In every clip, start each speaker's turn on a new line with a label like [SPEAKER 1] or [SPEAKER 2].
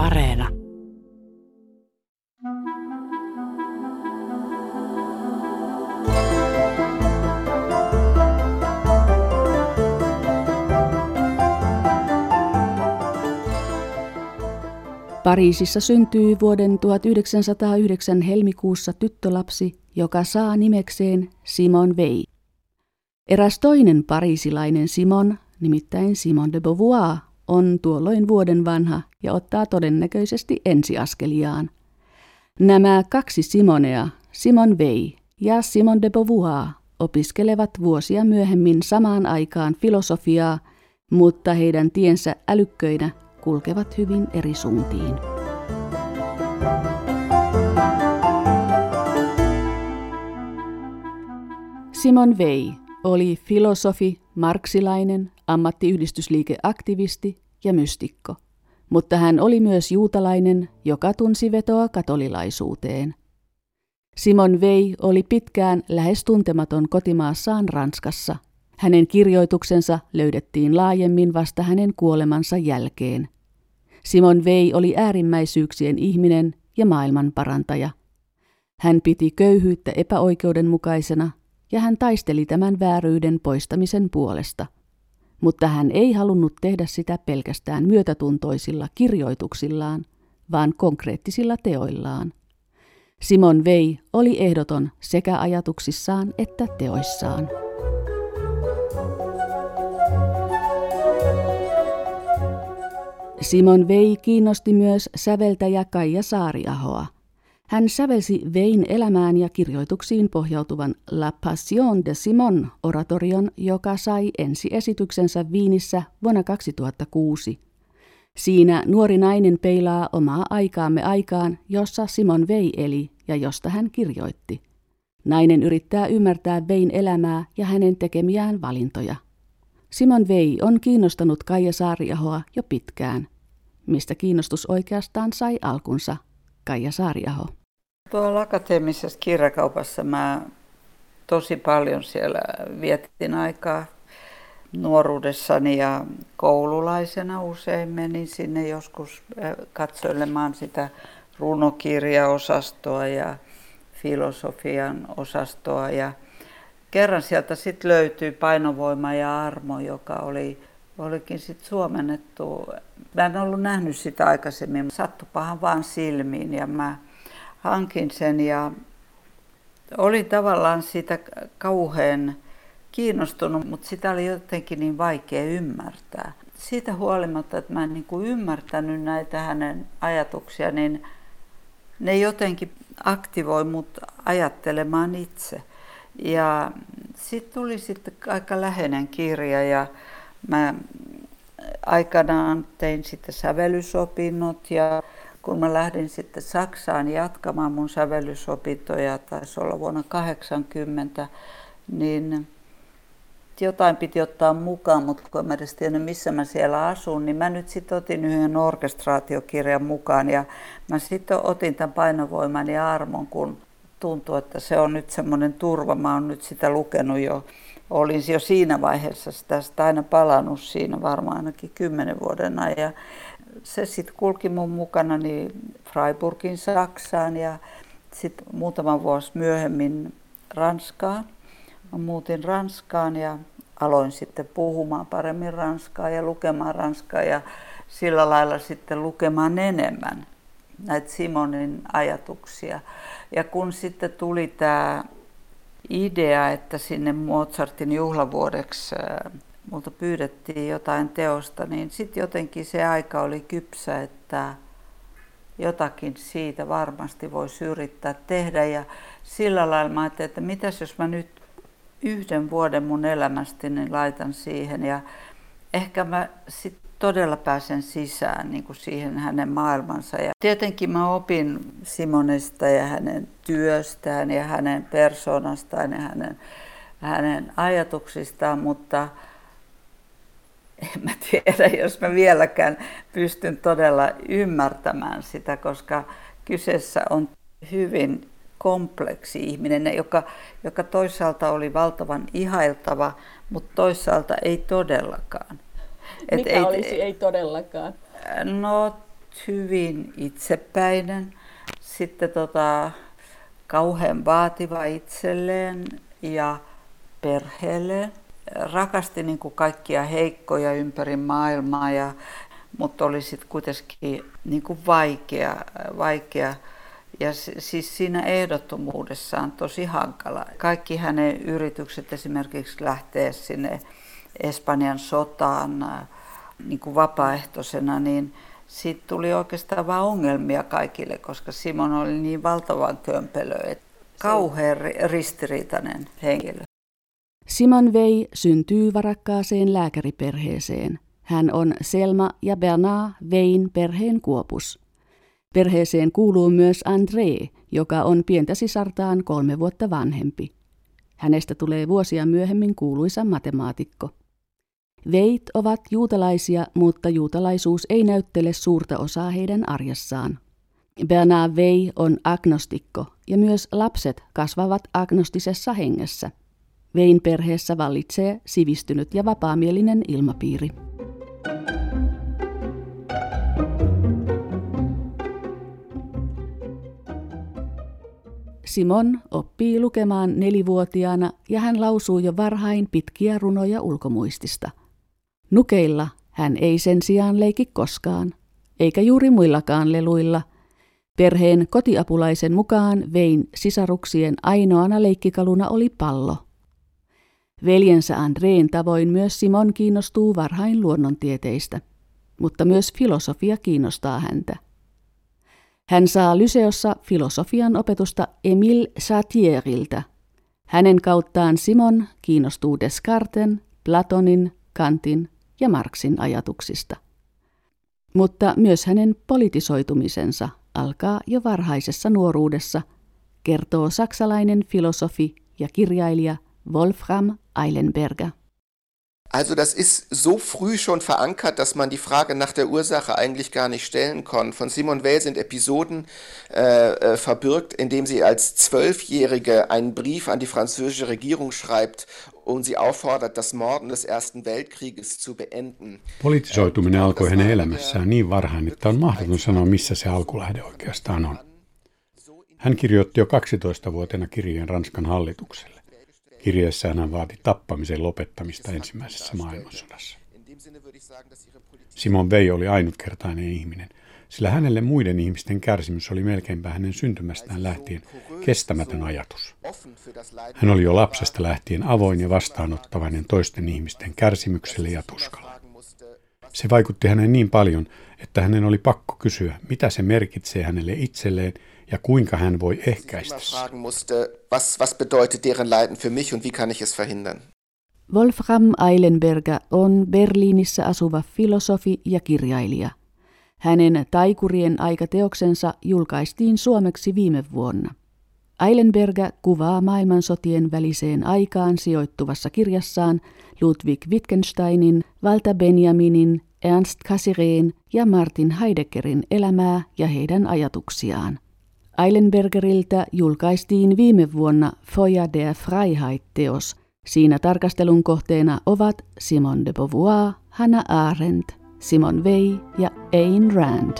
[SPEAKER 1] Areena. Pariisissa syntyy vuoden 1909 helmikuussa tyttölapsi, joka saa nimekseen Simon Vei. Eräs toinen parisilainen Simon, nimittäin Simon de Beauvoir, on tuolloin vuoden vanha ja ottaa todennäköisesti ensiaskeliaan. Nämä kaksi Simonea, Simon Vei ja Simon de Beauvoir, opiskelevat vuosia myöhemmin samaan aikaan filosofiaa, mutta heidän tiensä älykköinä kulkevat hyvin eri suuntiin. Simon Vei oli filosofi, marksilainen, ammattiyhdistysliikeaktivisti ja mystikko. Mutta hän oli myös juutalainen, joka tunsi vetoa katolilaisuuteen. Simon Vei oli pitkään lähes tuntematon kotimaassaan Ranskassa. Hänen kirjoituksensa löydettiin laajemmin vasta hänen kuolemansa jälkeen. Simon Vei oli äärimmäisyyksien ihminen ja maailmanparantaja. Hän piti köyhyyttä epäoikeudenmukaisena ja hän taisteli tämän vääryyden poistamisen puolesta. Mutta hän ei halunnut tehdä sitä pelkästään myötätuntoisilla kirjoituksillaan, vaan konkreettisilla teoillaan. Simon Vei oli ehdoton sekä ajatuksissaan että teoissaan. Simon Vei kiinnosti myös säveltäjä Kaija Saariahoa – hän sävelsi Vein elämään ja kirjoituksiin pohjautuvan La Passion de Simon oratorion, joka sai ensiesityksensä Viinissä vuonna 2006. Siinä nuori nainen peilaa omaa aikaamme aikaan, jossa Simon Vei eli ja josta hän kirjoitti. Nainen yrittää ymmärtää Vein elämää ja hänen tekemiään valintoja. Simon Vei on kiinnostanut Kaija Saariahoa jo pitkään. Mistä kiinnostus oikeastaan sai alkunsa? Kaija Saariaho.
[SPEAKER 2] Tuolla akateemisessa kirjakaupassa mä tosi paljon siellä vietin aikaa nuoruudessani ja koululaisena usein menin sinne joskus äh, katsoilemaan sitä runokirjaosastoa ja filosofian osastoa ja kerran sieltä sitten löytyi painovoima ja armo, joka oli, olikin sitten suomennettu. Mä en ollut nähnyt sitä aikaisemmin, sattupahan vaan silmiin ja mä hankin sen ja olin tavallaan siitä kauhean kiinnostunut, mutta sitä oli jotenkin niin vaikea ymmärtää. Siitä huolimatta, että mä en niin kuin ymmärtänyt näitä hänen ajatuksia, niin ne jotenkin aktivoi mut ajattelemaan itse. Ja sitten tuli sitten aika läheinen kirja ja mä aikanaan tein sitten sävellysopinnot ja kun mä lähdin sitten Saksaan jatkamaan mun sävellysopintoja, taisi olla vuonna 80, niin jotain piti ottaa mukaan, mutta kun mä edes tiedä, missä mä siellä asun, niin mä nyt sitten otin yhden orkestraatiokirjan mukaan ja mä sitten otin tämän painovoiman ja armon, kun tuntuu, että se on nyt semmoinen turva. Mä oon nyt sitä lukenut jo, olin jo siinä vaiheessa sitä, sitä aina palannut siinä varmaan ainakin kymmenen vuoden ajan se sitten kulki mun mukana niin Freiburgin Saksaan ja sitten muutama vuosi myöhemmin Ranskaan. Mä muutin Ranskaan ja aloin sitten puhumaan paremmin ranskaa ja lukemaan ranskaa ja sillä lailla sitten lukemaan enemmän näitä Simonin ajatuksia. Ja kun sitten tuli tämä idea, että sinne Mozartin juhlavuodeksi multa pyydettiin jotain teosta, niin sitten jotenkin se aika oli kypsä, että jotakin siitä varmasti voisi yrittää tehdä. Ja sillä lailla mä ajattelin, että mitäs jos mä nyt yhden vuoden mun elämästäni niin laitan siihen ja ehkä mä sitten todella pääsen sisään niin kuin siihen hänen maailmansa. Ja tietenkin mä opin Simonesta ja hänen työstään ja hänen persoonastaan ja hänen, hänen ajatuksistaan, mutta en mä tiedä, jos mä vieläkään pystyn todella ymmärtämään sitä, koska kyseessä on hyvin kompleksi ihminen, joka, joka toisaalta oli valtavan ihailtava, mutta toisaalta ei todellakaan.
[SPEAKER 3] Mikä Et ei, olisi ei todellakaan?
[SPEAKER 2] No hyvin itsepäinen, sitten tota, kauhean vaativa itselleen ja perheelleen. Rakasti niin kuin kaikkia heikkoja ympäri maailmaa, ja, mutta oli sitten kuitenkin niin kuin vaikea, vaikea ja siis siinä ehdottomuudessaan tosi hankala. Kaikki hänen yritykset esimerkiksi lähteä sinne Espanjan sotaan äh, niin kuin vapaaehtoisena, niin siitä tuli oikeastaan vain ongelmia kaikille, koska Simon oli niin valtavan kömpelö, että kauhean ristiriitainen henkilö.
[SPEAKER 1] Simon Vei syntyy varakkaaseen lääkäriperheeseen. Hän on Selma ja Bernard Vein perheen kuopus. Perheeseen kuuluu myös André, joka on pientä sisartaan kolme vuotta vanhempi. Hänestä tulee vuosia myöhemmin kuuluisa matemaatikko. Veit ovat juutalaisia, mutta juutalaisuus ei näyttele suurta osaa heidän arjessaan. Bernard Vei on agnostikko ja myös lapset kasvavat agnostisessa hengessä. Vein perheessä vallitsee sivistynyt ja vapaamielinen ilmapiiri. Simon oppii lukemaan nelivuotiaana ja hän lausuu jo varhain pitkiä runoja ulkomuistista. Nukeilla hän ei sen sijaan leiki koskaan, eikä juuri muillakaan leluilla. Perheen kotiapulaisen mukaan vein sisaruksien ainoana leikkikaluna oli pallo. Veljensä Andreen tavoin myös Simon kiinnostuu varhain luonnontieteistä, mutta myös filosofia kiinnostaa häntä. Hän saa Lyseossa filosofian opetusta Emil Satieriltä. Hänen kauttaan Simon kiinnostuu Descarten, Platonin, Kantin ja Marxin ajatuksista. Mutta myös hänen politisoitumisensa alkaa jo varhaisessa nuoruudessa, kertoo saksalainen filosofi ja kirjailija Wolfram Eilenberger.
[SPEAKER 3] Also das ist so früh schon verankert, dass man die Frage nach der Ursache eigentlich gar nicht stellen kann. Von Simon Weil sind Episoden äh, äh, verbürgt, indem sie als Zwölfjährige einen Brief an die französische Regierung schreibt und sie auffordert, das Morden des Ersten Weltkrieges zu beenden.
[SPEAKER 4] Politisoituminen alkoi hänen elämässään niin varhain, että on mahdoton sanoa, missä se alkulähde oikeastaan on. Hän kirjoitti jo 12-vuotiaana kirjeen Ranskan hallitukselle. Kirjeessään hän vaati tappamisen lopettamista ensimmäisessä maailmansodassa. Simon Vei oli ainutkertainen ihminen, sillä hänelle muiden ihmisten kärsimys oli melkeinpä hänen syntymästään lähtien kestämätön ajatus. Hän oli jo lapsesta lähtien avoin ja vastaanottavainen toisten ihmisten kärsimykselle ja tuskalle. Se vaikutti hänen niin paljon, että hänen oli pakko kysyä, mitä se merkitsee hänelle itselleen ja kuinka hän voi ehkäistä
[SPEAKER 3] Was, was bedeutet deren Leiden für mich und wie kann ich es verhindern?
[SPEAKER 1] Wolfram Eilenberger on Berliinissä asuva filosofi ja kirjailija. Hänen taikurien aikateoksensa julkaistiin suomeksi viime vuonna. Eilenberger kuvaa maailmansotien väliseen aikaan sijoittuvassa kirjassaan Ludwig Wittgensteinin, Walter Benjaminin, Ernst Cassireen ja Martin Heideggerin elämää ja heidän ajatuksiaan. Eilenbergeriltä julkaistiin viime vuonna Feuer der Freiheit-teos. Siinä tarkastelun kohteena ovat Simone de Beauvoir, Hannah Arendt, Simon Weil ja Ayn Rand.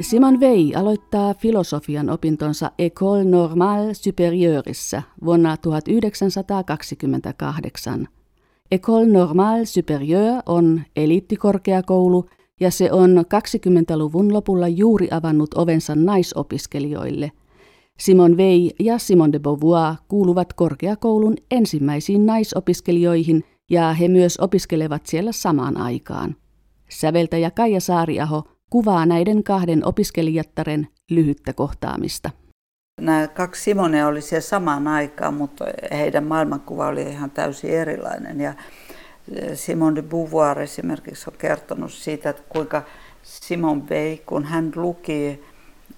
[SPEAKER 1] Simon Weil aloittaa filosofian opintonsa École Normale Supérieurissa vuonna 1928. École Normale Supérieure on eliittikorkeakoulu ja se on 20-luvun lopulla juuri avannut ovensa naisopiskelijoille. Simon Weil ja Simone de Beauvoir kuuluvat korkeakoulun ensimmäisiin naisopiskelijoihin ja he myös opiskelevat siellä samaan aikaan. Säveltäjä Kaija Saariaho kuvaa näiden kahden opiskelijattaren lyhyttä kohtaamista.
[SPEAKER 2] Nämä kaksi Simone oli siellä samaan aikaan, mutta heidän maailmankuva oli ihan täysin erilainen. Ja eh, Simone de Beauvoir esimerkiksi on kertonut siitä, että kuinka Simon vei, kun hän luki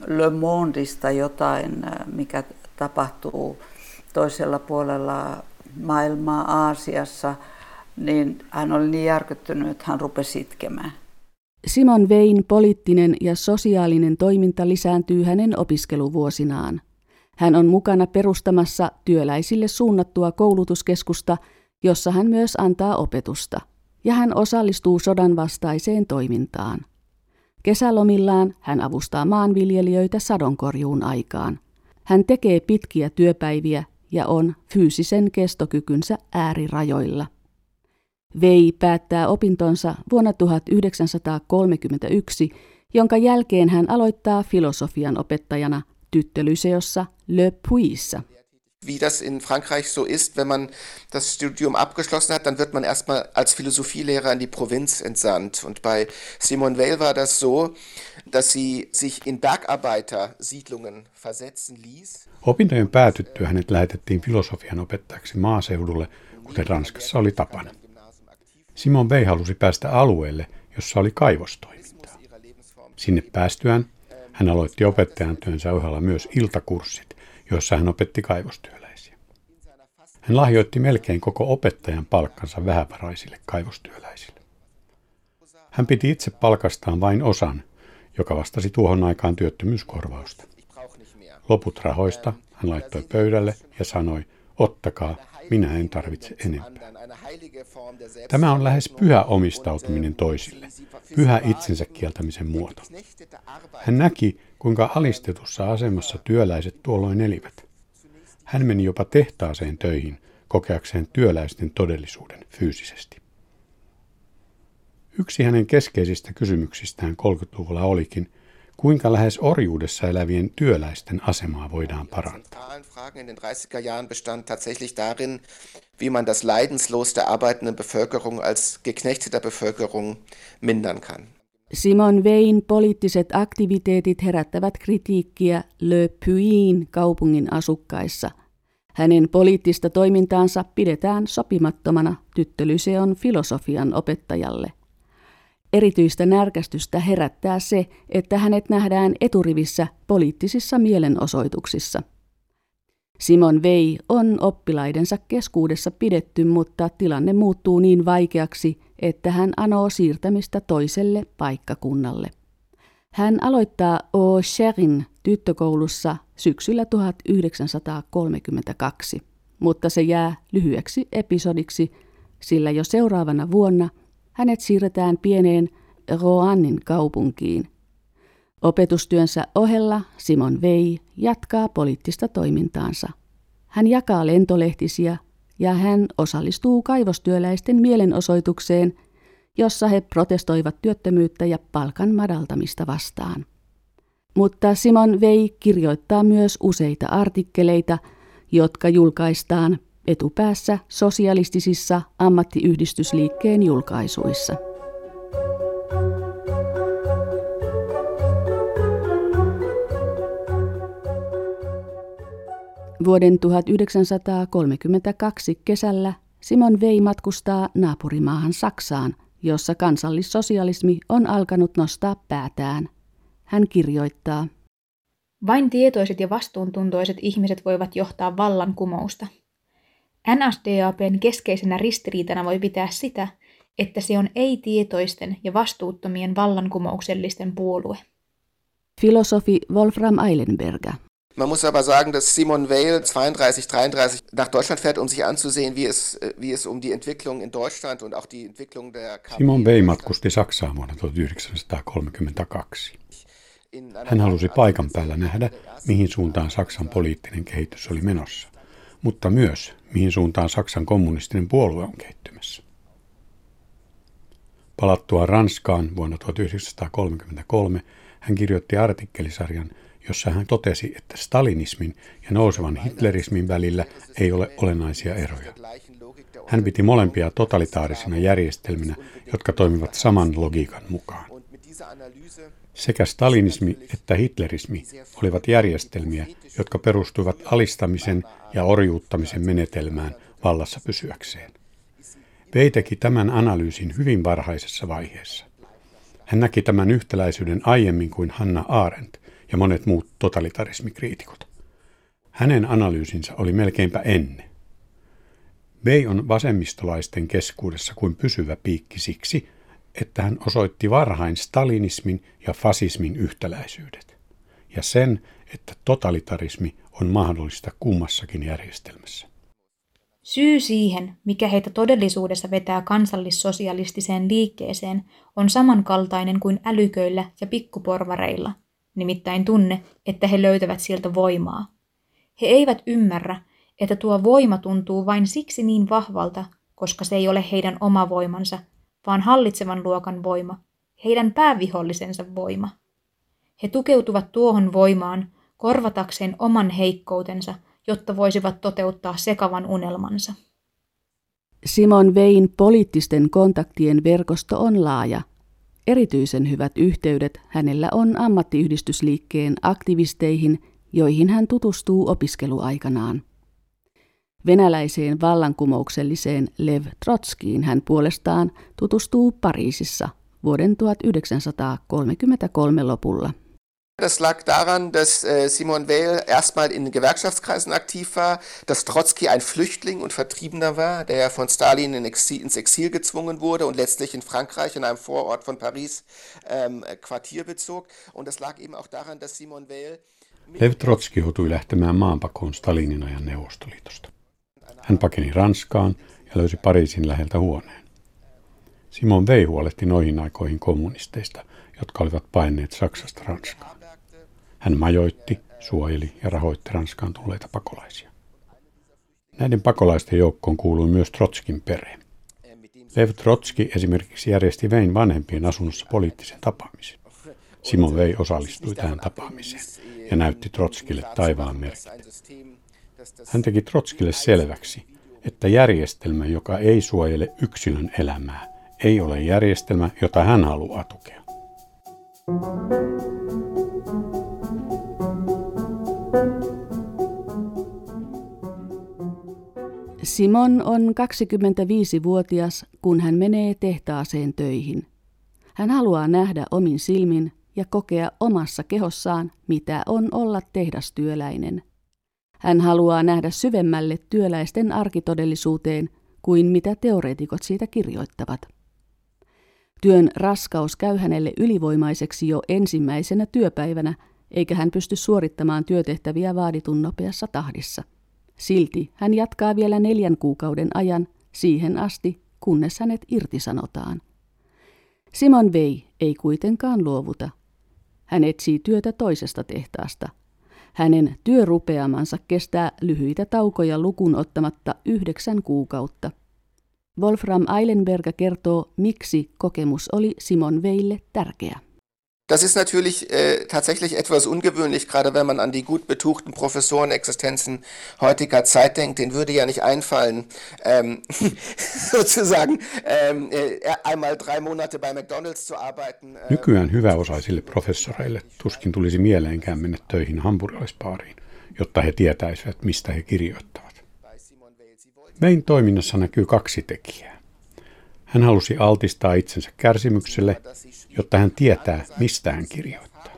[SPEAKER 2] Le Mondista jotain, eh, mikä tapahtuu toisella puolella maailmaa Aasiassa, niin hän oli niin järkyttynyt, että hän rupesi itkemään.
[SPEAKER 1] Simon Vein poliittinen ja sosiaalinen toiminta lisääntyy hänen opiskeluvuosinaan. Hän on mukana perustamassa työläisille suunnattua koulutuskeskusta, jossa hän myös antaa opetusta, ja hän osallistuu sodan vastaiseen toimintaan. Kesälomillaan hän avustaa maanviljelijöitä sadonkorjuun aikaan. Hän tekee pitkiä työpäiviä ja on fyysisen kestokykynsä äärirajoilla. Vei päättää opintonsa vuonna 1931, jonka jälkeen hän aloittaa filosofian opettajana tyttölyseossa Le Puissa.
[SPEAKER 3] Wie das in Frankreich so ist, wenn man das Studium abgeschlossen hat, dann wird man erstmal als Philosophielehrer in die Provinz entsandt. Und bei Simone Weil war das so, dass sie sich in Bergarbeitersiedlungen versetzen ließ.
[SPEAKER 4] Opintojen päätyttyä hänet lähetettiin filosofian opettajaksi maaseudulle, kuten Ranskassa oli tapana. Simon Weil halusi päästä alueelle, jossa oli kaivostoimintaa. Sinne päästyään hän aloitti opettajan työnsä ohella myös iltakurssit, joissa hän opetti kaivostyöläisiä. Hän lahjoitti melkein koko opettajan palkkansa vähävaraisille kaivostyöläisille. Hän piti itse palkastaan vain osan, joka vastasi tuohon aikaan työttömyyskorvausta. Loput rahoista hän laittoi pöydälle ja sanoi, ottakaa, minä en tarvitse enempää. Tämä on lähes pyhä omistautuminen toisille, pyhä itsensä kieltämisen muoto. Hän näki, kuinka alistetussa asemassa työläiset tuolloin elivät. Hän meni jopa tehtaaseen töihin, kokeakseen työläisten todellisuuden fyysisesti. Yksi hänen keskeisistä kysymyksistään 30-luvulla olikin, kuinka lähes orjuudessa elävien työläisten asemaa voidaan parantaa.
[SPEAKER 3] in den 30er Jahren bestand tatsächlich darin, wie man das Leidenslos der arbeitenden Bevölkerung als geknechteter Bevölkerung mindern kann.
[SPEAKER 1] Simon Vein poliittiset aktiviteetit herättävät kritiikkiä Le Puyin kaupungin asukkaissa. Hänen poliittista toimintaansa pidetään sopimattomana tyttölyseon filosofian opettajalle. Erityistä närkästystä herättää se, että hänet nähdään eturivissä poliittisissa mielenosoituksissa. Simon Vei on oppilaidensa keskuudessa pidetty, mutta tilanne muuttuu niin vaikeaksi, että hän anoo siirtämistä toiselle paikkakunnalle. Hän aloittaa Auxerrin tyttökoulussa syksyllä 1932, mutta se jää lyhyeksi episodiksi, sillä jo seuraavana vuonna – hänet siirretään pieneen Roannin kaupunkiin. Opetustyönsä ohella Simon Vei jatkaa poliittista toimintaansa. Hän jakaa lentolehtisiä ja hän osallistuu kaivostyöläisten mielenosoitukseen, jossa he protestoivat työttömyyttä ja palkan madaltamista vastaan. Mutta Simon Vei kirjoittaa myös useita artikkeleita, jotka julkaistaan etupäässä sosialistisissa ammattiyhdistysliikkeen julkaisuissa. Vuoden 1932 kesällä Simon Vei matkustaa naapurimaahan Saksaan, jossa kansallissosialismi on alkanut nostaa päätään. Hän kirjoittaa.
[SPEAKER 5] Vain tietoiset ja vastuuntuntoiset ihmiset voivat johtaa vallankumousta. NSDAPn keskeisenä ristiriitana voi pitää sitä, että se on ei-tietoisten ja vastuuttomien vallankumouksellisten puolue.
[SPEAKER 1] Filosofi Wolfram Eilenberger.
[SPEAKER 3] Man muss aber sagen, dass Simon Weil 32, 33 nach Deutschland fährt, um sich anzusehen, wie es, wie es um die Entwicklung in Deutschland und auch die Entwicklung der
[SPEAKER 4] KP Simon Weil matkusti Saksaan vuonna 1932. Hän halusi paikan päällä nähdä, mihin suuntaan Saksan poliittinen kehitys oli menossa mutta myös mihin suuntaan Saksan kommunistinen puolue on kehittymässä. Palattua Ranskaan vuonna 1933 hän kirjoitti artikkelisarjan, jossa hän totesi, että stalinismin ja nousevan hitlerismin välillä ei ole olennaisia eroja. Hän piti molempia totalitaarisina järjestelminä, jotka toimivat saman logiikan mukaan. Sekä stalinismi että hitlerismi olivat järjestelmiä, jotka perustuivat alistamisen ja orjuuttamisen menetelmään vallassa pysyäkseen. Vei teki tämän analyysin hyvin varhaisessa vaiheessa. Hän näki tämän yhtäläisyyden aiemmin kuin Hanna Arendt ja monet muut totalitarismikriitikot. Hänen analyysinsä oli melkeinpä ennen. Vei on vasemmistolaisten keskuudessa kuin pysyvä piikki siksi, että hän osoitti varhain stalinismin ja fasismin yhtäläisyydet ja sen, että totalitarismi on mahdollista kummassakin järjestelmässä.
[SPEAKER 5] Syy siihen, mikä heitä todellisuudessa vetää kansallissosialistiseen liikkeeseen, on samankaltainen kuin älyköillä ja pikkuporvareilla, nimittäin tunne, että he löytävät sieltä voimaa. He eivät ymmärrä, että tuo voima tuntuu vain siksi niin vahvalta, koska se ei ole heidän oma voimansa, vaan hallitsevan luokan voima, heidän päävihollisensa voima. He tukeutuvat tuohon voimaan korvatakseen oman heikkoutensa, jotta voisivat toteuttaa sekavan unelmansa.
[SPEAKER 1] Simon Vein poliittisten kontaktien verkosto on laaja. Erityisen hyvät yhteydet hänellä on ammattiyhdistysliikkeen aktivisteihin, joihin hän tutustuu opiskeluaikanaan. Venäläiseen vallankumoukselliseen Lev Trotskiin hän puolestaan tutustuu Pariisissa vuoden 1933 lopulla.
[SPEAKER 3] Das lag daran, dass äh, Simon Weil erstmal in Gewerkschaftskreisen aktiv war, dass Trotzki ein Flüchtling und Vertriebener war, der von Stalin in Exil, ins Exil gezwungen wurde und letztlich in Frankreich in einem Vorort von Paris ähm, Quartier bezog. Und das lag eben auch daran, dass Simon Weil...
[SPEAKER 4] Lev Trotski joutui lähtemään maanpakoon Stalinin ajan Neuvostoliitosta. Hän pakeni Ranskaan ja löysi Pariisin läheltä huoneen. Simon Vei huolehti noihin aikoihin kommunisteista, jotka olivat paineet Saksasta Ranskaan. Hän majoitti, suojeli ja rahoitti Ranskaan tulleita pakolaisia. Näiden pakolaisten joukkoon kuului myös Trotskin perhe. Lev Trotski esimerkiksi järjesti Vein vanhempien asunnossa poliittisen tapaamisen. Simon Vei osallistui tähän tapaamiseen ja näytti Trotskille taivaan merkit. Hän teki Trotskille selväksi, että järjestelmä, joka ei suojele yksilön elämää, ei ole järjestelmä, jota hän haluaa tukea.
[SPEAKER 1] Simon on 25-vuotias, kun hän menee tehtaaseen töihin. Hän haluaa nähdä omin silmin ja kokea omassa kehossaan, mitä on olla tehdastyöläinen. Hän haluaa nähdä syvemmälle työläisten arkitodellisuuteen kuin mitä teoreetikot siitä kirjoittavat. Työn raskaus käy hänelle ylivoimaiseksi jo ensimmäisenä työpäivänä, eikä hän pysty suorittamaan työtehtäviä vaaditun nopeassa tahdissa. Silti hän jatkaa vielä neljän kuukauden ajan siihen asti, kunnes hänet irtisanotaan. Simon Vei ei kuitenkaan luovuta. Hän etsii työtä toisesta tehtaasta. Hänen työrupeamansa kestää lyhyitä taukoja lukuun ottamatta yhdeksän kuukautta – Wolfram Eilenberger kertoo, miksi kokemus oli Simon Veille tärkeä.
[SPEAKER 3] Das ist natürlich äh, tatsächlich etwas ungewöhnlich, gerade wenn man an die gut betuchten Professorenexistenzen heutiger Zeit denkt. Den würde ja nicht einfallen, ähm, sozusagen ähm, äh, einmal drei Monate bei McDonalds zu arbeiten.
[SPEAKER 4] Äh. Nykyään hyväosaisille professoreille tuskin tulisi mieleenkään mennä töihin hampurilaispaariin, jotta he tietäisivät, mistä he kirjoittavat. Vein toiminnassa näkyy kaksi tekijää. Hän halusi altistaa itsensä kärsimykselle, jotta hän tietää, mistä hän kirjoittaa.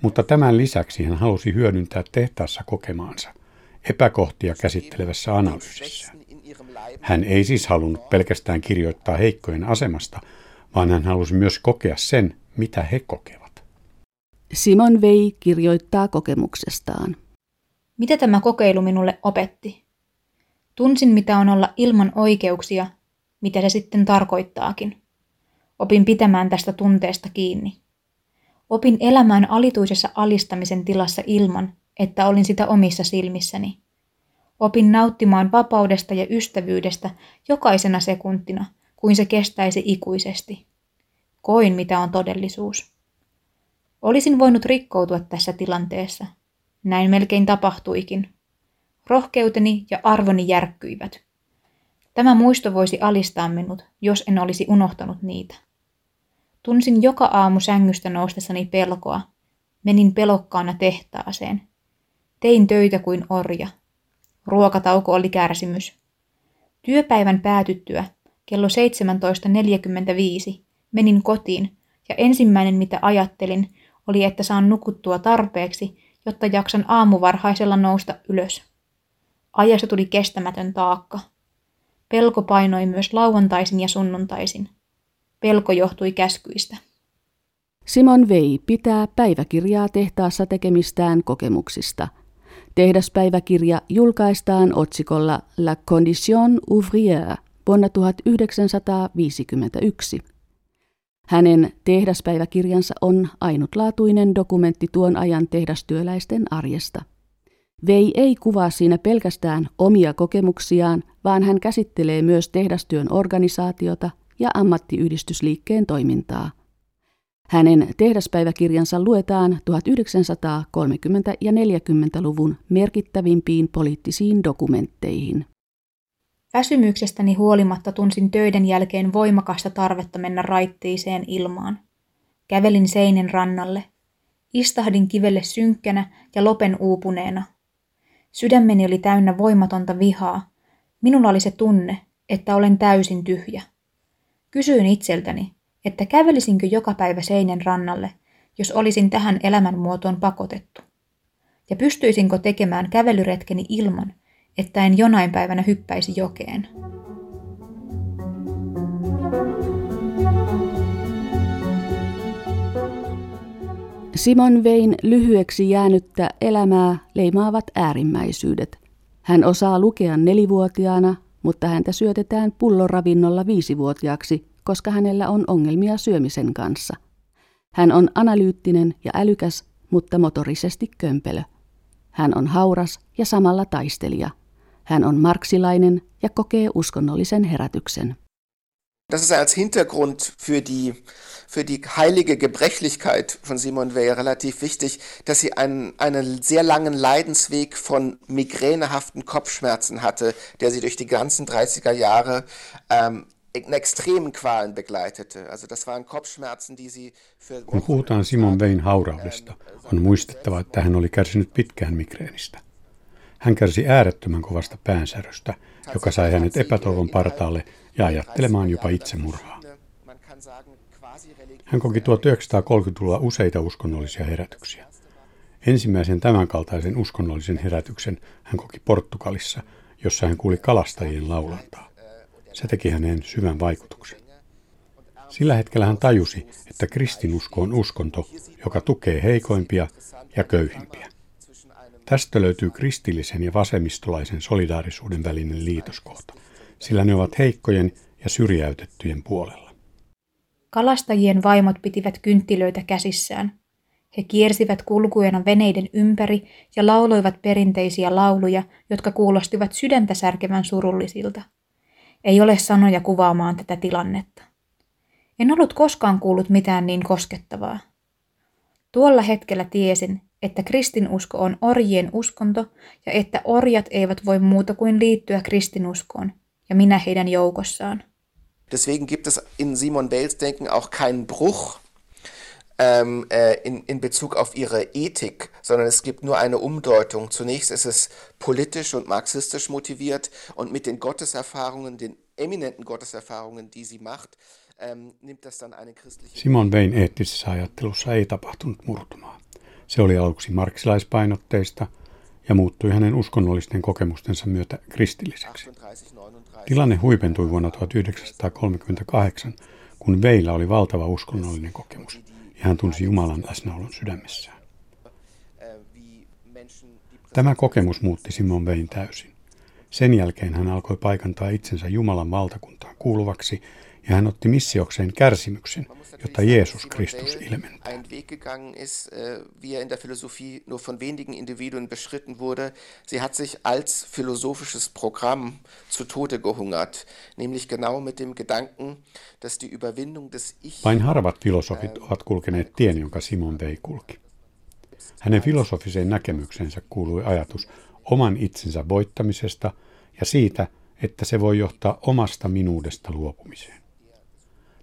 [SPEAKER 4] Mutta tämän lisäksi hän halusi hyödyntää tehtaassa kokemaansa epäkohtia käsittelevässä analyysissä. Hän ei siis halunnut pelkästään kirjoittaa heikkojen asemasta, vaan hän halusi myös kokea sen, mitä he kokevat.
[SPEAKER 1] Simon Vei kirjoittaa kokemuksestaan.
[SPEAKER 5] Mitä tämä kokeilu minulle opetti? Tunsin, mitä on olla ilman oikeuksia, mitä se sitten tarkoittaakin. Opin pitämään tästä tunteesta kiinni. Opin elämään alituisessa alistamisen tilassa ilman, että olin sitä omissa silmissäni. Opin nauttimaan vapaudesta ja ystävyydestä jokaisena sekuntina, kuin se kestäisi ikuisesti. Koin, mitä on todellisuus. Olisin voinut rikkoutua tässä tilanteessa. Näin melkein tapahtuikin. Rohkeuteni ja arvoni järkkyivät. Tämä muisto voisi alistaa minut, jos en olisi unohtanut niitä. Tunsin joka aamu sängystä noustessani pelkoa. Menin pelokkaana tehtaaseen. Tein töitä kuin orja. Ruokatauko oli kärsimys. Työpäivän päätyttyä kello 17.45 menin kotiin ja ensimmäinen mitä ajattelin oli, että saan nukuttua tarpeeksi, jotta jaksan aamuvarhaisella nousta ylös. Ajasta tuli kestämätön taakka. Pelko painoi myös lauantaisin ja sunnuntaisin. Pelko johtui käskyistä.
[SPEAKER 1] Simon Vei pitää päiväkirjaa tehtaassa tekemistään kokemuksista. Tehdaspäiväkirja julkaistaan otsikolla La Condition ouvrière vuonna 1951. Hänen tehdaspäiväkirjansa on ainutlaatuinen dokumentti tuon ajan tehdastyöläisten arjesta. Vei ei kuvaa siinä pelkästään omia kokemuksiaan, vaan hän käsittelee myös tehdastyön organisaatiota ja ammattiyhdistysliikkeen toimintaa. Hänen tehdaspäiväkirjansa luetaan 1930- ja 40-luvun merkittävimpiin poliittisiin dokumentteihin.
[SPEAKER 5] Väsymyksestäni huolimatta tunsin töiden jälkeen voimakasta tarvetta mennä raittiiseen ilmaan. Kävelin seinen rannalle. Istahdin kivelle synkkänä ja lopen uupuneena. Sydämeni oli täynnä voimatonta vihaa. Minulla oli se tunne, että olen täysin tyhjä. Kysyin itseltäni, että kävelisinkö joka päivä seinen rannalle, jos olisin tähän elämänmuotoon pakotettu. Ja pystyisinkö tekemään kävelyretkeni ilman, että en jonain päivänä hyppäisi jokeen.
[SPEAKER 1] Simon Vein lyhyeksi jäänyttä elämää leimaavat äärimmäisyydet. Hän osaa lukea nelivuotiaana, mutta häntä syötetään pulloravinnolla viisivuotiaaksi, koska hänellä on ongelmia syömisen kanssa. Hän on analyyttinen ja älykäs, mutta motorisesti kömpelö. Hän on hauras ja samalla taistelija – hän on marksilainen ja kokee uskonnollisen herätyksen.
[SPEAKER 3] Das ist als Hintergrund für die, für die heilige Gebrechlichkeit von Simone Weil relativ wichtig, dass sie einen, einen sehr langen Leidensweg von migränehaften Kopfschmerzen hatte, der sie durch die ganzen 30er Jahre ähm, in extremen Qualen begleitete. Also das waren Kopfschmerzen, die sie für
[SPEAKER 4] Kun puhutaan Simon Vein hauraudesta, on muistettava, että hän oli kärsinyt pitkään migreenistä. Hän kärsi äärettömän kovasta päänsäröstä, joka sai hänet epätoivon partaalle ja ajattelemaan jopa itsemurhaa. Hän koki 1930-luvulla useita uskonnollisia herätyksiä. Ensimmäisen tämänkaltaisen uskonnollisen herätyksen hän koki Portugalissa, jossa hän kuuli kalastajien laulantaa. Se teki häneen syvän vaikutuksen. Sillä hetkellä hän tajusi, että kristinusko on uskonto, joka tukee heikoimpia ja köyhimpiä. Tästä löytyy kristillisen ja vasemmistolaisen solidaarisuuden välinen liitoskohta, sillä ne ovat heikkojen ja syrjäytettyjen puolella.
[SPEAKER 5] Kalastajien vaimot pitivät kynttilöitä käsissään. He kiersivät kulkuena veneiden ympäri ja lauloivat perinteisiä lauluja, jotka kuulostivat sydäntä särkevän surullisilta. Ei ole sanoja kuvaamaan tätä tilannetta. En ollut koskaan kuullut mitään niin koskettavaa. Tuolla hetkellä tiesin, että kristinusko on orjien uskonto ja että orjat eivät voi muuta kuin liittyä kristinuskoon, ja minä heidän joukossaan.
[SPEAKER 3] Deswegen gibt es in Simon Weils Denken auch keinen Bruch ähm, äh, in, in Bezug auf ihre Ethik, sondern es gibt nur eine Umdeutung. Zunächst ist es politisch und marxistisch motiviert und mit den Gotteserfahrungen, den eminenten Gotteserfahrungen, die sie macht, ähm, nimmt das dann eine christliche...
[SPEAKER 4] Simon Vein eettisessä ajattelussa ei tapahtunut murtumaa. Se oli aluksi marksilaispainotteista ja muuttui hänen uskonnollisten kokemustensa myötä kristilliseksi. Tilanne huipentui vuonna 1938, kun Veillä oli valtava uskonnollinen kokemus ja hän tunsi Jumalan läsnäolon sydämessään. Tämä kokemus muutti Simon Vein täysin. Sen jälkeen hän alkoi paikantaa itsensä Jumalan valtakuntaan kuuluvaksi ja hän otti missiokseen kärsimyksen, jotta Jeesus Kristus ilmentää.
[SPEAKER 3] Ein Weg gegangen ist, äh, wie er in der Philosophie nur von wenigen Individuen beschritten wurde. Sie hat sich als philosophisches Programm zu Tode gehungert, nämlich genau mit dem Gedanken, dass die Überwindung des Ich...
[SPEAKER 4] Vain harvat filosofit ovat kulkeneet tien, jonka Simon Vei kulki. Hänen filosofiseen näkemyksensä kuului ajatus oman itsensä voittamisesta ja siitä, että se voi johtaa omasta minuudesta luopumiseen.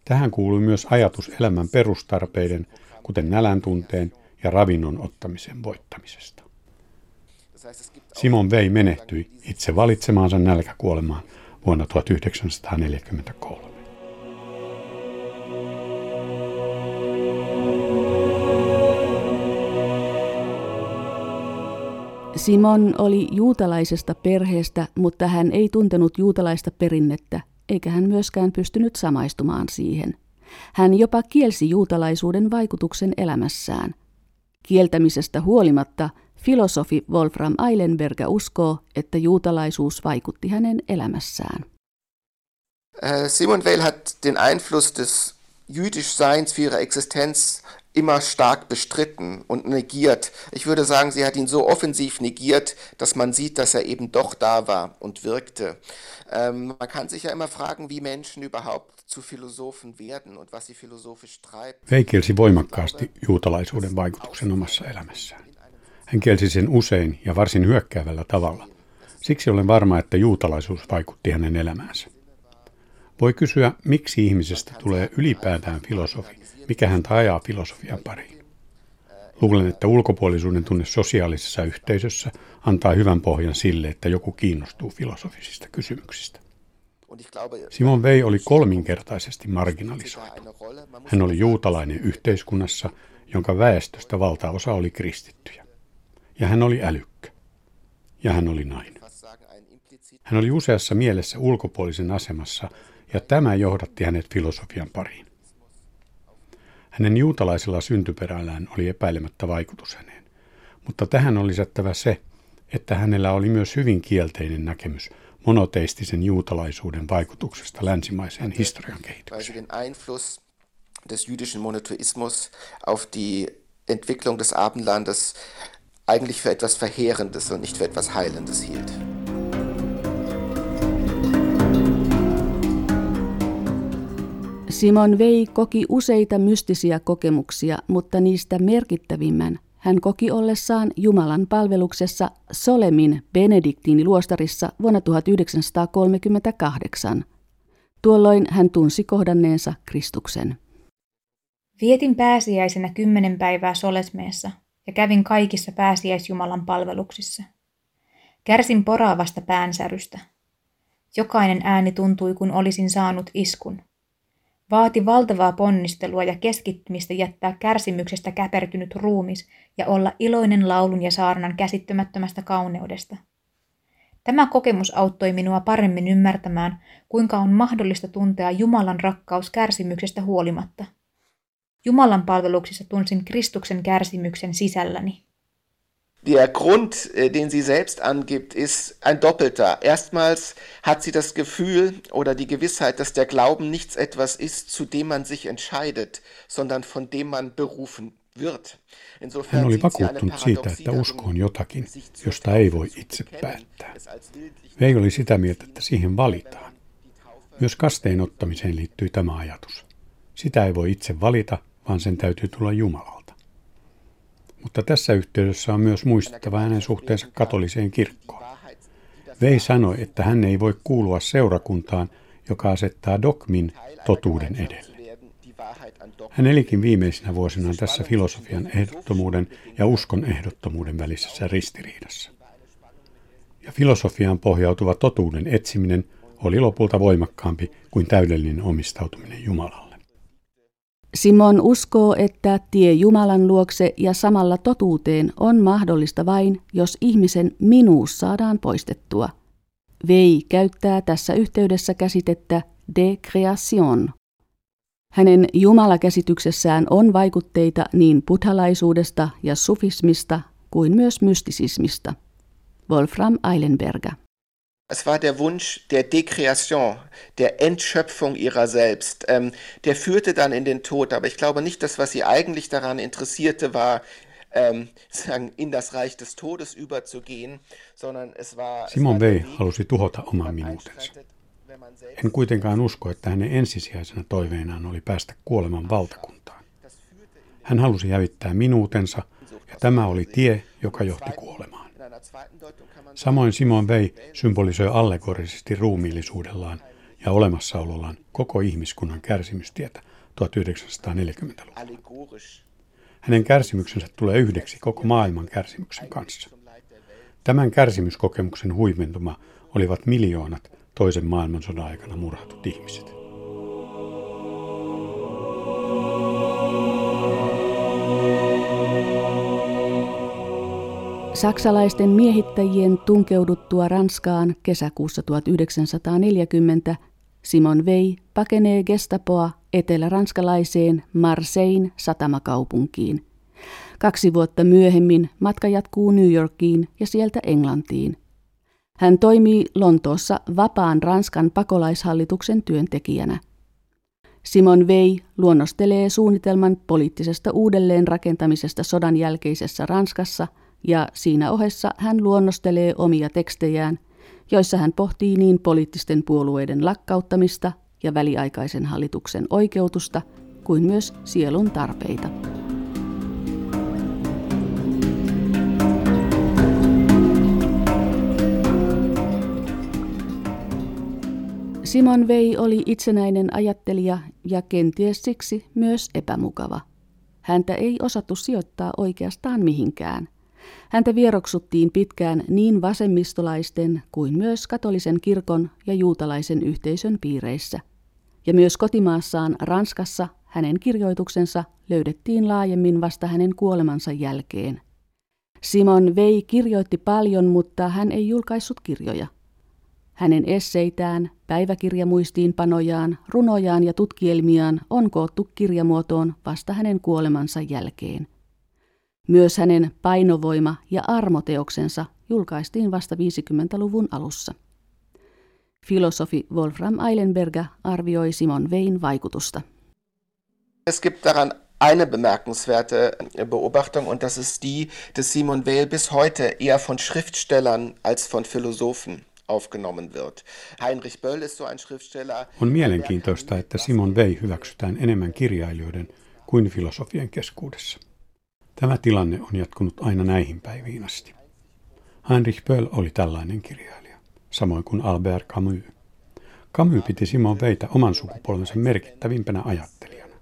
[SPEAKER 4] Tähän kuului myös ajatus elämän perustarpeiden, kuten nälän tunteen ja ravinnon ottamisen voittamisesta. Simon Vei menehtyi itse valitsemaansa nälkäkuolemaan vuonna 1943.
[SPEAKER 1] Simon oli juutalaisesta perheestä, mutta hän ei tuntenut juutalaista perinnettä eikä hän myöskään pystynyt samaistumaan siihen. Hän jopa kielsi juutalaisuuden vaikutuksen elämässään. Kieltämisestä huolimatta filosofi Wolfram Eilenberger uskoo, että juutalaisuus vaikutti hänen elämässään.
[SPEAKER 3] Äh, Simon Weil hat den Einfluss des Jüdischseins für ihre Existenz immer stark bestritten und negiert. Ich würde sagen, sie hat ihn so offensiv negiert, dass man sieht, dass er eben doch da war und wirkte. Ähm, man kann sich ja immer fragen, wie Menschen überhaupt zu Philosophen werden und was sie philosophisch treibt.
[SPEAKER 4] Vei kielsi voimakkaasti juutalaisuuden vaikutuksen omassa elämässään. Hän kielsi sen usein ja varsin hyökkäävällä tavalla. Siksi olen varma, että juutalaisuus vaikutti hänen elämäänsä. Voi kysyä, miksi ihmisestä tulee ylipäätään filosofi, mikä häntä ajaa filosofian pariin. Luulen, että ulkopuolisuuden tunne sosiaalisessa yhteisössä antaa hyvän pohjan sille, että joku kiinnostuu filosofisista kysymyksistä. Simon Vei oli kolminkertaisesti marginalisoitu. Hän oli juutalainen yhteiskunnassa, jonka väestöstä valtaosa oli kristittyjä. Ja hän oli älykkä. Ja hän oli nainen. Hän oli useassa mielessä ulkopuolisen asemassa ja tämä johdatti hänet filosofian pariin. Hänen juutalaisella syntyperällään oli epäilemättä vaikutus häneen, mutta tähän on lisättävä se, että hänellä oli myös hyvin kielteinen näkemys monoteistisen juutalaisuuden vaikutuksesta länsimaiseen historian kehitykseen.
[SPEAKER 3] des jüdischen Monotheismus auf die Entwicklung des Abendlandes eigentlich für etwas Verheerendes und nicht für etwas Heilendes hielt.
[SPEAKER 1] Simon Vei koki useita mystisiä kokemuksia, mutta niistä merkittävimmän hän koki ollessaan Jumalan palveluksessa Solemin Benediktiiniluostarissa vuonna 1938. Tuolloin hän tunsi kohdanneensa Kristuksen.
[SPEAKER 5] Vietin pääsiäisenä kymmenen päivää Solesmeessa ja kävin kaikissa pääsiäisjumalan palveluksissa. Kärsin poraavasta päänsärystä. Jokainen ääni tuntui, kun olisin saanut iskun. Vaati valtavaa ponnistelua ja keskittymistä jättää kärsimyksestä käpertynyt ruumis ja olla iloinen laulun ja saarnan käsittämättömästä kauneudesta. Tämä kokemus auttoi minua paremmin ymmärtämään, kuinka on mahdollista tuntea Jumalan rakkaus kärsimyksestä huolimatta. Jumalan palveluksissa tunsin Kristuksen kärsimyksen sisälläni.
[SPEAKER 3] Der Grund, äh, den sie selbst angibt, ist ein doppelter. Erstmals hat sie das Gefühl oder die Gewissheit, dass der Glauben nichts etwas ist, zu dem man sich entscheidet, sondern von dem man berufen wird.
[SPEAKER 4] Hän oli vakuuttunut siitä, että usko on jotakin, josta ei voi itse päättää. Vei oli sitä mieltä, että siihen valitaan. Myös kasteen ottamiseen liittyy tämä ajatus. Sitä ei voi itse valita, vaan sen täytyy tulla Jumalalta. Mutta tässä yhteydessä on myös muistettava hänen suhteensa katoliseen kirkkoon. Vei sanoi, että hän ei voi kuulua seurakuntaan, joka asettaa dogmin totuuden edelle. Hän elikin viimeisinä vuosinaan tässä filosofian ehdottomuuden ja uskon ehdottomuuden välisessä ristiriidassa. Ja filosofiaan pohjautuva totuuden etsiminen oli lopulta voimakkaampi kuin täydellinen omistautuminen Jumalalle.
[SPEAKER 1] Simon uskoo, että tie Jumalan luokse ja samalla totuuteen on mahdollista vain, jos ihmisen minuus saadaan poistettua. Vei käyttää tässä yhteydessä käsitettä de création. Hänen jumalakäsityksessään on vaikutteita niin buddhalaisuudesta ja sufismista kuin myös mystisismista. Wolfram Eilenberger.
[SPEAKER 3] Es war der Wunsch der Dekreation, der Entschöpfung ihrer selbst. Ähm, der führte dann in den Tod, aber ich glaube nicht, dass was sie eigentlich daran interessierte, war, ähm, sagen, in das Reich des Todes überzugehen, sondern es war...
[SPEAKER 4] Simon Weil halusi tuhota oman minuutensa. En kuitenkaan usko, että hänen ensisijaisena toiveenaan oli päästä kuoleman valtakuntaan. Hän halusi hävittää minuutensa, ja tämä oli tie, joka johti kuolemaan. Samoin Simon Vei symbolisoi allegorisesti ruumiillisuudellaan ja olemassaolollaan koko ihmiskunnan kärsimystietä 1940-luvulla. Hänen kärsimyksensä tulee yhdeksi koko maailman kärsimyksen kanssa. Tämän kärsimyskokemuksen huiventuma olivat miljoonat toisen maailmansodan aikana murhatut ihmiset.
[SPEAKER 1] Saksalaisten miehittäjien tunkeuduttua Ranskaan kesäkuussa 1940 Simon Vei pakenee gestapoa etelä-ranskalaiseen Marseille satamakaupunkiin. Kaksi vuotta myöhemmin matka jatkuu New Yorkiin ja sieltä Englantiin. Hän toimii Lontoossa vapaan Ranskan pakolaishallituksen työntekijänä. Simon Vei luonnostelee suunnitelman poliittisesta uudelleenrakentamisesta sodan jälkeisessä Ranskassa ja siinä ohessa hän luonnostelee omia tekstejään, joissa hän pohtii niin poliittisten puolueiden lakkauttamista ja väliaikaisen hallituksen oikeutusta kuin myös sielun tarpeita. Simon Vei oli itsenäinen ajattelija ja kenties siksi myös epämukava. Häntä ei osattu sijoittaa oikeastaan mihinkään. Häntä vieroksuttiin pitkään niin vasemmistolaisten kuin myös katolisen kirkon ja juutalaisen yhteisön piireissä. Ja myös kotimaassaan Ranskassa hänen kirjoituksensa löydettiin laajemmin vasta hänen kuolemansa jälkeen. Simon Vei kirjoitti paljon, mutta hän ei julkaissut kirjoja – hänen esseitään, päiväkirjamuistiinpanojaan, runojaan ja tutkielmiaan on koottu kirjamuotoon vasta hänen kuolemansa jälkeen. Myös hänen painovoima- ja armoteoksensa julkaistiin vasta 50-luvun alussa. Filosofi Wolfram Eilenberger arvioi Simon Vein vaikutusta.
[SPEAKER 3] Es gibt daran eine bemerkenswerte Beobachtung und das ist die, dass Simon Weil bis heute eher von Schriftstellern als von Philosophen aufgenommen wird. Heinrich Böll ist so ein Schriftsteller.
[SPEAKER 4] On mielenkiintoista, että Simon Vei hyväksytään enemmän kirjailijoiden kuin filosofien keskuudessa. Tämä tilanne on jatkunut aina näihin päiviin asti. Heinrich Böll oli tällainen kirjailija, samoin kuin Albert Camus. Camus piti Simon Veitä oman sukupolvensa merkittävimpänä ajattelijana.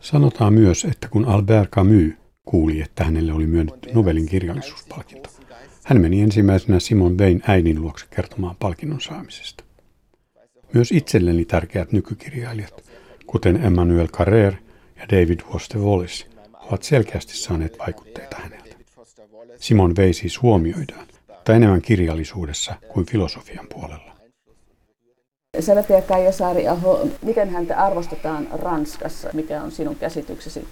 [SPEAKER 4] Sanotaan myös, että kun Albert Camus kuuli, että hänelle oli myönnetty Nobelin kirjallisuuspalkinto, hän meni ensimmäisenä Simon Vein äidin luokse kertomaan palkinnon saamisesta. Myös itselleni tärkeät nykykirjailijat, kuten Emmanuel Carrère ja David Foster Wallace, ovat selkeästi saaneet vaikutteita häneltä. Simon Vei siis huomioidaan, mutta enemmän kirjallisuudessa kuin filosofian puolella.
[SPEAKER 1] Sävätiä Kaija Saari-Aho, miten häntä arvostetaan Ranskassa? Mikä on sinun käsityksesi?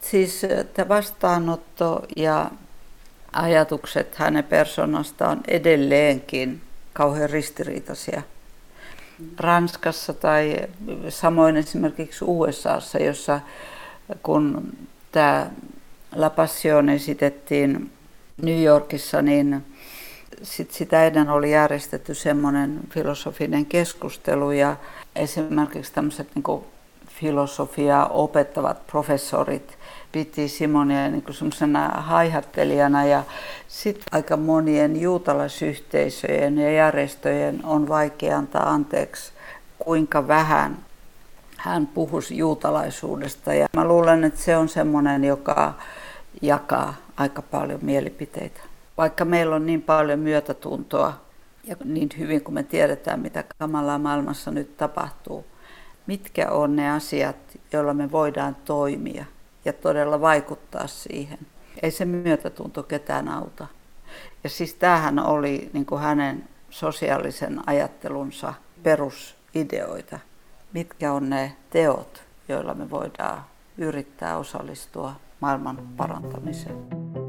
[SPEAKER 2] Siis vastaanotto ja ajatukset hänen persoonastaan on edelleenkin kauhean ristiriitaisia. Ranskassa tai samoin esimerkiksi USAssa, jossa kun tämä La Passion esitettiin New Yorkissa, niin sit sitä ennen oli järjestetty semmoinen filosofinen keskustelu ja esimerkiksi tämmöiset niin filosofiaa opettavat professorit piti Simonia niin semmoisena haihattelijana ja sitten aika monien juutalaisyhteisöjen ja järjestöjen on vaikea antaa anteeksi, kuinka vähän hän puhuisi juutalaisuudesta. Ja mä luulen, että se on semmoinen, joka jakaa aika paljon mielipiteitä. Vaikka meillä on niin paljon myötätuntoa ja niin hyvin kuin me tiedetään, mitä kamalaa maailmassa nyt tapahtuu, mitkä on ne asiat, joilla me voidaan toimia ja todella vaikuttaa siihen. Ei se myötätunto ketään auta. Ja siis tämähän oli niin kuin hänen sosiaalisen ajattelunsa perusideoita. Mitkä on ne teot, joilla me voidaan yrittää osallistua maailman parantamiseen.